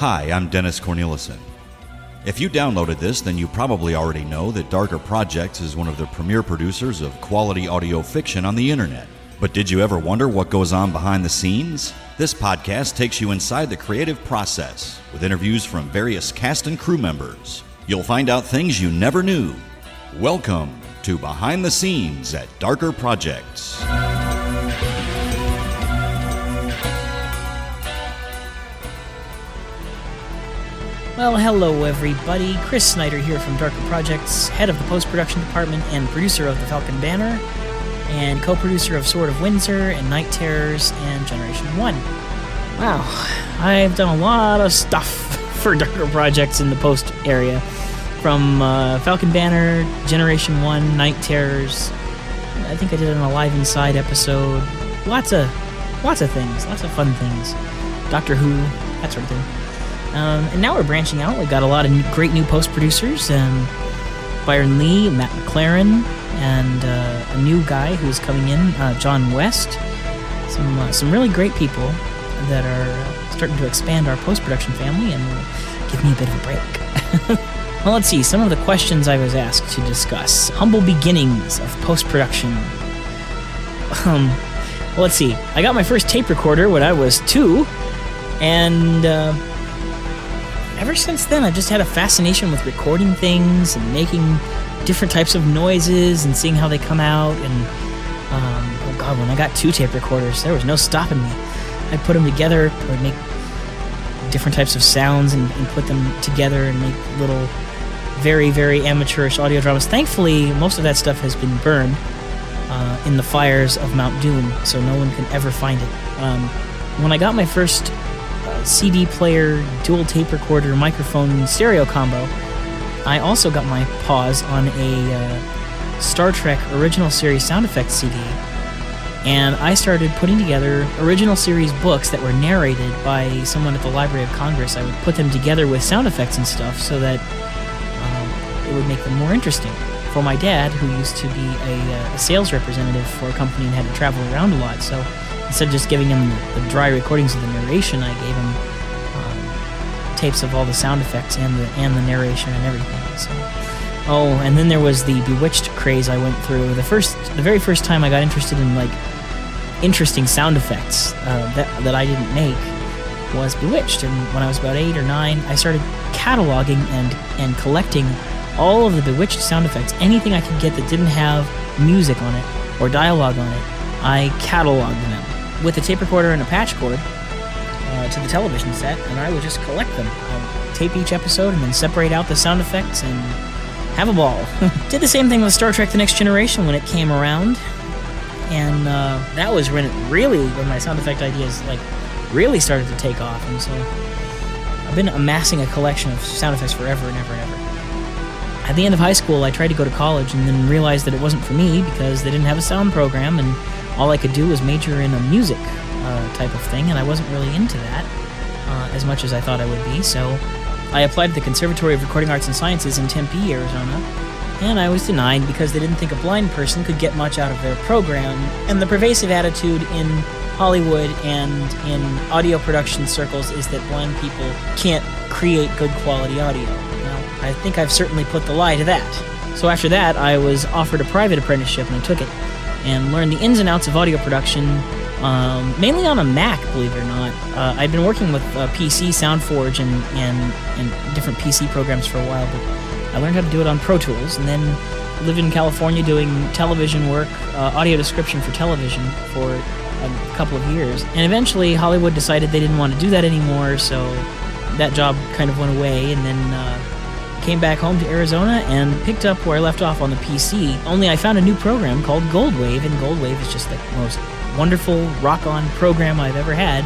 Hi, I'm Dennis Cornelison. If you downloaded this, then you probably already know that Darker Projects is one of the premier producers of quality audio fiction on the internet. But did you ever wonder what goes on behind the scenes? This podcast takes you inside the creative process with interviews from various cast and crew members. You'll find out things you never knew. Welcome to Behind the Scenes at Darker Projects. Well, hello everybody. Chris Snyder here from Darker Projects, head of the post production department and producer of The Falcon Banner, and co producer of Sword of Windsor and Night Terrors and Generation 1. Wow, I've done a lot of stuff for Darker Projects in the post area. From uh, Falcon Banner, Generation 1, Night Terrors. I think I did an Alive Inside episode. Lots of lots of things, lots of fun things. Doctor Who, that sort of thing. Um, and now we're branching out. We've got a lot of new, great new post producers um, Byron Lee, Matt McLaren, and uh, a new guy who's coming in, uh, John West. Some, uh, some really great people that are starting to expand our post production family and give me a bit of a break. well, let's see. Some of the questions I was asked to discuss humble beginnings of post production. Um, well, let's see. I got my first tape recorder when I was two, and uh, ever since then, I've just had a fascination with recording things and making different types of noises and seeing how they come out. And um, oh god, when I got two tape recorders, there was no stopping me. I put them together, I would make different types of sounds and, and put them together and make little, very very amateurish audio dramas. Thankfully, most of that stuff has been burned uh, in the fires of Mount Doom, so no one can ever find it. Um, when I got my first CD player, dual tape recorder, microphone, stereo combo. I also got my paws on a uh, Star Trek original series sound effects CD, and I started putting together original series books that were narrated by someone at the Library of Congress. I would put them together with sound effects and stuff so that um, it would make them more interesting. For my dad, who used to be a, uh, a sales representative for a company and had to travel around a lot, so instead of just giving him the, dry recordings of the narration, I gave him um, tapes of all the sound effects and the and the narration and everything. So, oh, and then there was the Bewitched craze I went through. The first, the very first time I got interested in like interesting sound effects uh, that that I didn't make was Bewitched, and when I was about eight or nine, I started cataloging and and collecting all of the Bewitched sound effects, anything I could get that didn't have music on it or dialogue on it. I cataloged them with a tape recorder and a patch cord uh, to the television set, and I would just collect them. I'd tape each episode and then separate out the sound effects and have a ball. Did the same thing with Star Trek The Next Generation when it came around, and uh, that was when it really, when my sound effect ideas like really started to take off, and so I've been amassing a collection of sound effects forever and ever and ever. At the end of high school, I tried to go to college and then realized that it wasn't for me because they didn't have a sound program and all I could do was major in a music uh, type of thing, and I wasn't really into that uh, as much as I thought I would be. So I applied to the Conservatory of Recording Arts and Sciences in Tempe, Arizona, and I was denied because they didn't think a blind person could get much out of their program. And the pervasive attitude in Hollywood and in audio production circles is that blind people can't create good quality audio. Well, I think I've certainly put the lie to that. So after that, I was offered a private apprenticeship and I took it and learn the ins and outs of audio production, um, mainly on a Mac, believe it or not. Uh, I'd been working with uh, PC, SoundForge, and, and, and different PC programs for a while, but I learned how to do it on Pro Tools, and then lived in California doing television work, uh, audio description for television for a couple of years. And eventually, Hollywood decided they didn't want to do that anymore, so that job kind of went away, and then uh, came back home to Arizona and picked up where I left off on the PC. Only I found a new program called Goldwave, and Goldwave is just the most wonderful rock-on program I've ever had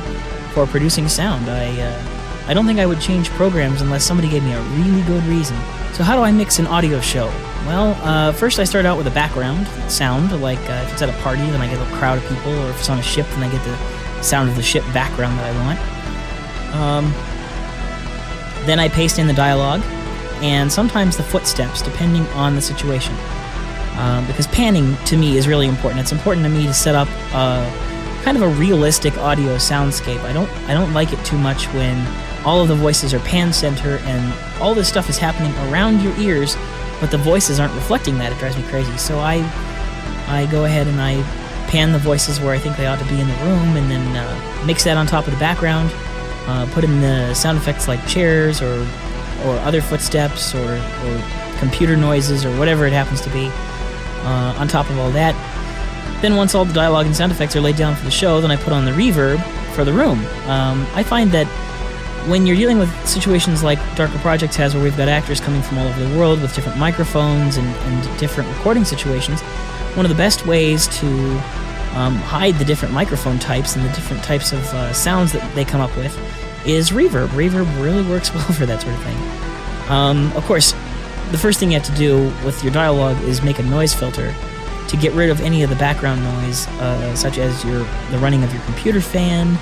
for producing sound. I uh, I don't think I would change programs unless somebody gave me a really good reason. So how do I mix an audio show? Well, uh, first I start out with a background sound, like uh, if it's at a party, then I get a crowd of people, or if it's on a ship, then I get the sound of the ship background that I want. Um, then I paste in the dialogue, and sometimes the footsteps, depending on the situation. Um, because panning to me is really important. It's important to me to set up a, kind of a realistic audio soundscape. I don't I don't like it too much when all of the voices are pan center, and all this stuff is happening around your ears, but the voices aren't reflecting that. It drives me crazy. So I, I go ahead and I pan the voices where I think they ought to be in the room, and then uh, mix that on top of the background. Uh, put in the sound effects like chairs or or other footsteps or, or computer noises or whatever it happens to be. Uh, on top of all that, then once all the dialogue and sound effects are laid down for the show, then I put on the reverb for the room. Um, I find that when you're dealing with situations like Darker Projects has, where we've got actors coming from all over the world with different microphones and, and different recording situations, one of the best ways to um, hide the different microphone types and the different types of uh, sounds that they come up with is reverb. Reverb really works well for that sort of thing. Um, of course, the first thing you have to do with your dialogue is make a noise filter to get rid of any of the background noise, uh, such as your the running of your computer fan.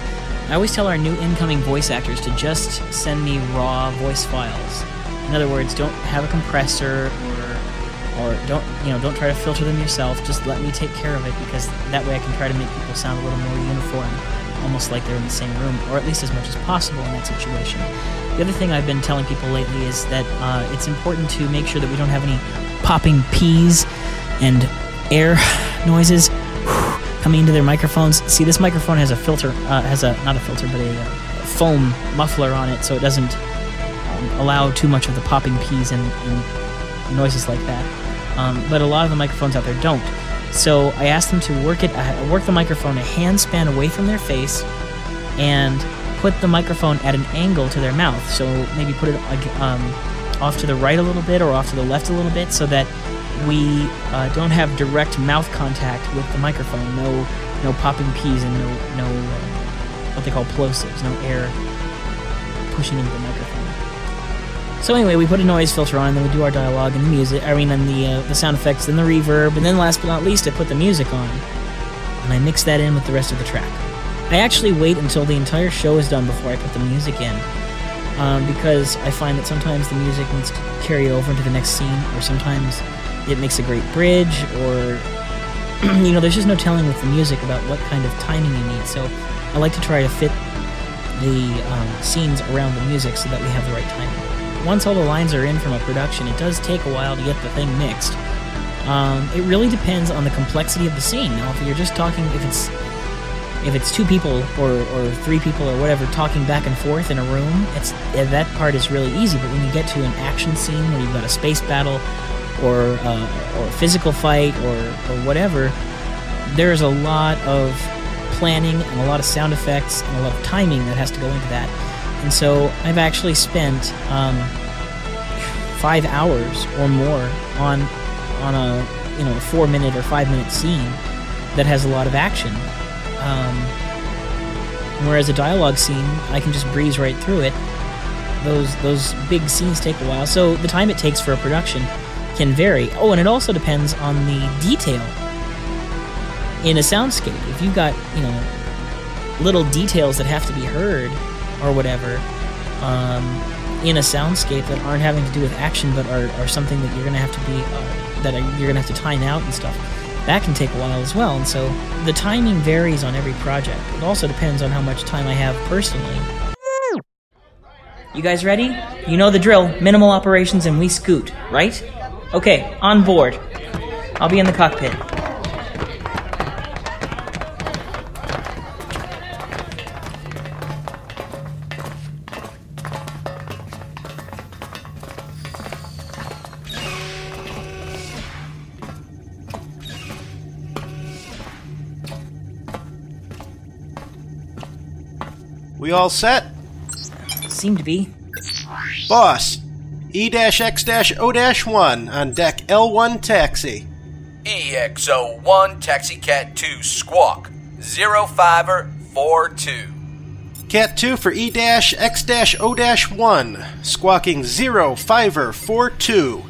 I always tell our new incoming voice actors to just send me raw voice files. In other words, don't have a compressor or or don't you know don't try to filter them yourself. Just let me take care of it because that way I can try to make people sound a little more uniform almost like they're in the same room, or at least as much as possible in that situation. The other thing I've been telling people lately is that uh, it's important to make sure that we don't have any popping peas and air noises coming into their microphones. See, this microphone has a filter, uh, has a not a filter, but a, a, foam muffler on it, so it doesn't um, allow too much of the popping peas and, and noises like that. Um, but a lot of the microphones out there don't. So I asked them to work it, uh, work the microphone a hand span away from their face, and put the microphone at an angle to their mouth. So maybe put it um, off to the right a little bit or off to the left a little bit, so that we uh, don't have direct mouth contact with the microphone. No, no popping peas and no, no uh, what they call plosives. No air pushing into the microphone. So anyway, we put a noise filter on, and then we do our dialogue and the music. I mean, and the uh, the sound effects, and the reverb, and then last but not least, I put the music on, and I mix that in with the rest of the track. I actually wait until the entire show is done before I put the music in, um, because I find that sometimes the music needs to carry over into the next scene, or sometimes it makes a great bridge, or you know, there's just no telling with the music about what kind of timing you need. So I like to try to fit the um, scenes around the music so that we have the right timing once all the lines are in from a production, it does take a while to get the thing mixed. Um, it really depends on the complexity of the scene. Now, if you're just talking, if it's if it's two people or, or three people or whatever talking back and forth in a room, it's that part is really easy. But when you get to an action scene where you've got a space battle or uh, or a physical fight or or whatever, there's a lot of planning and a lot of sound effects and a lot of timing that has to go into that. And so I've actually spent um, five hours or more on on a you know a four minute or five minute scene that has a lot of action. Um, whereas a dialogue scene, I can just breeze right through it. Those those big scenes take a while, so the time it takes for a production can vary. Oh, and it also depends on the detail in a soundscape. If you've got you know little details that have to be heard or whatever um, in a soundscape that aren't having to do with action but are, are something that you're going to have to be uh, that you're going to have to time out and stuff that can take a while as well. And so the timing varies on every project. It also depends on how much time i have personally. You guys ready? You know the drill. Minimal operations and we scoot right? Okay on board. I'll be in the cockpit We all set? Seem to be. Boss, E-X-O-1 on deck L1 taxi. EXO1 Taxi Cat 2 Squawk 0542. Cat 2 for E-X-O-1, squawking 0542.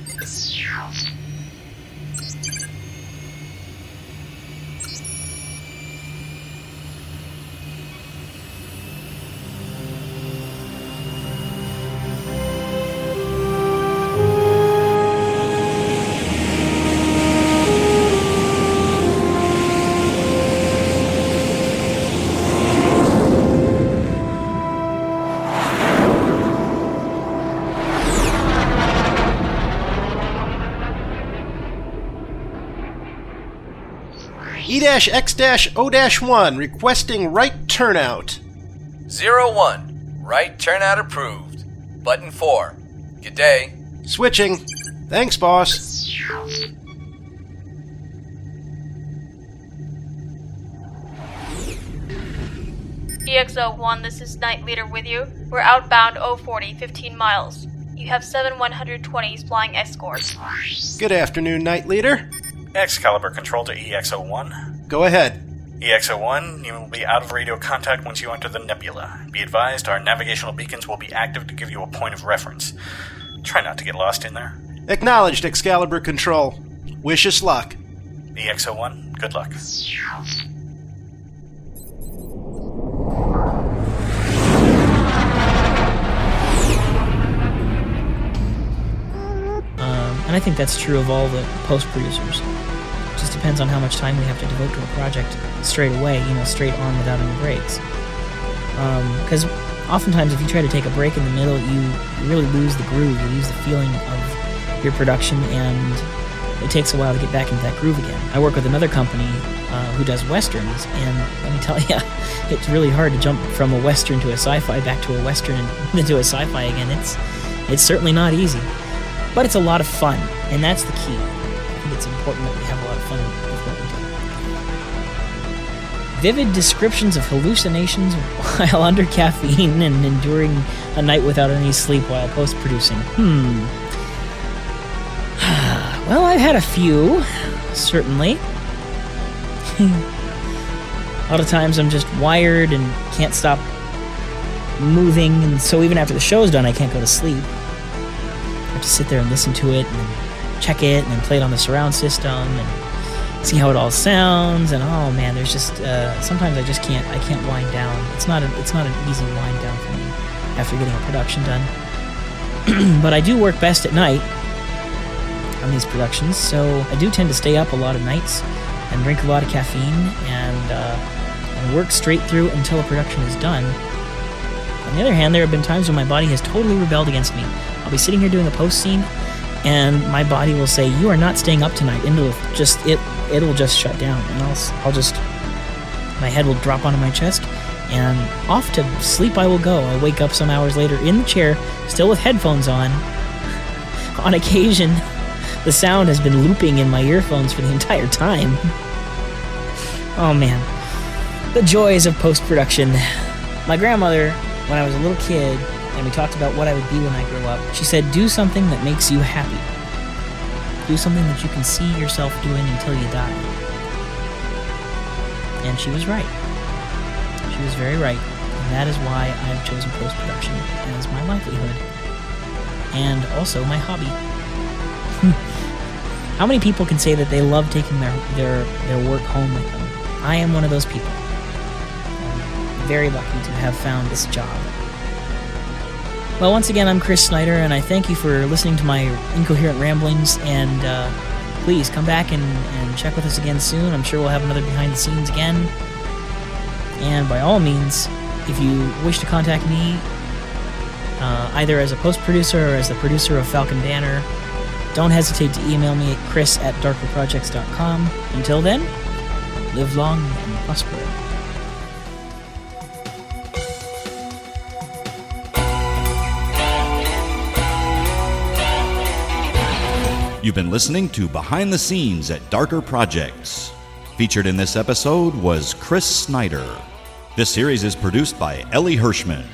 E-X-O-1 requesting right turnout. Zero one. Right turnout approved. Button 4. Good day. Switching. Thanks, boss. EXO-1, this is Night Leader with you. We're outbound 040, 15 miles. You have seven 120s flying escorts. Good afternoon, Night Leader. Excalibur control to EXO-1. Go ahead. EXO-1, you will be out of radio contact once you enter the nebula. Be advised, our navigational beacons will be active to give you a point of reference. Try not to get lost in there. Acknowledged, Excalibur Control. Wish us luck. EXO-1, good luck. And I think that's true of all the post producers. It just depends on how much time we have to devote to a project straight away, you know, straight on without any breaks. Because oftentimes, if you try to take a break in the middle, you, really lose the groove, you lose the feeling of your production, and it takes a while to get back into that groove again. I work with another company uh, who does westerns, and let me tell you, it's really hard to jump from a western to a sci-fi back to a western and then to a sci-fi again. It's it's certainly not easy but it's a lot of fun, and that's the key. I think it's important that we have a lot of fun with what we do. Vivid descriptions of hallucinations while under caffeine and enduring a night without any sleep while post producing. Hmm. well, I've had a few, certainly. a lot of times I'm just wired and can't stop moving, and so even after the show's done, I can't go to sleep. To sit there and listen to it and check it and then play it on the surround system and see how it all sounds. And oh man there's just uh, sometimes I just can't I can't wind down. It's not a, it's not an easy wind down for me after getting a production done. But I do work best at night on these productions so I do tend to stay up a lot of nights and drink a lot of caffeine and uh, and work straight through until a production is done. On the other hand, there have been times when my body has totally rebelled against me. Be sitting here doing a post scene, and my body will say, "You are not staying up tonight." And it'll just it it'll just shut down, and I'll I'll just my head will drop onto my chest, and off to sleep I will go. I'll wake up some hours later in the chair, still with headphones on. on occasion, the sound has been looping in my earphones for the entire time. oh man, the joys of post production. My grandmother when I was a little kid and we talked about what I would be when I grow up, she said, Do something that makes you happy. Do something that you can see yourself doing until you die. And she was right. She was very right. And that is why I have chosen post production as my livelihood. And also my hobby. How many people can say that they love taking their, their, their work home with them? I am one of those people I'm very lucky to have found this job. Well, once again, I'm Chris Snyder, and I thank you for listening to my incoherent ramblings. And uh, please come back and, and check with us again soon. I'm sure we'll have another behind the scenes again. And by all means, if you wish to contact me, uh, either as a post producer or as the producer of Falcon Banner, don't hesitate to email me at chris at darkerprojects.com. Until then, live long and prosper. You've been listening to Behind the Scenes at Darker Projects. Featured in this episode was Chris Snyder. This series is produced by Ellie Hirschman.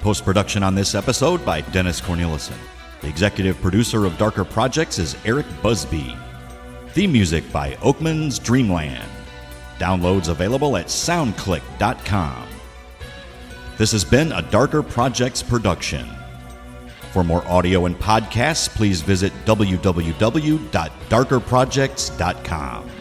Post production on this episode by Dennis Cornelison. The executive producer of Darker Projects is Eric Busby. Theme music by Oakman's Dreamland. Downloads available at soundclick.com. This has been a Darker Projects production. For more audio and podcasts, please visit www.darkerprojects.com.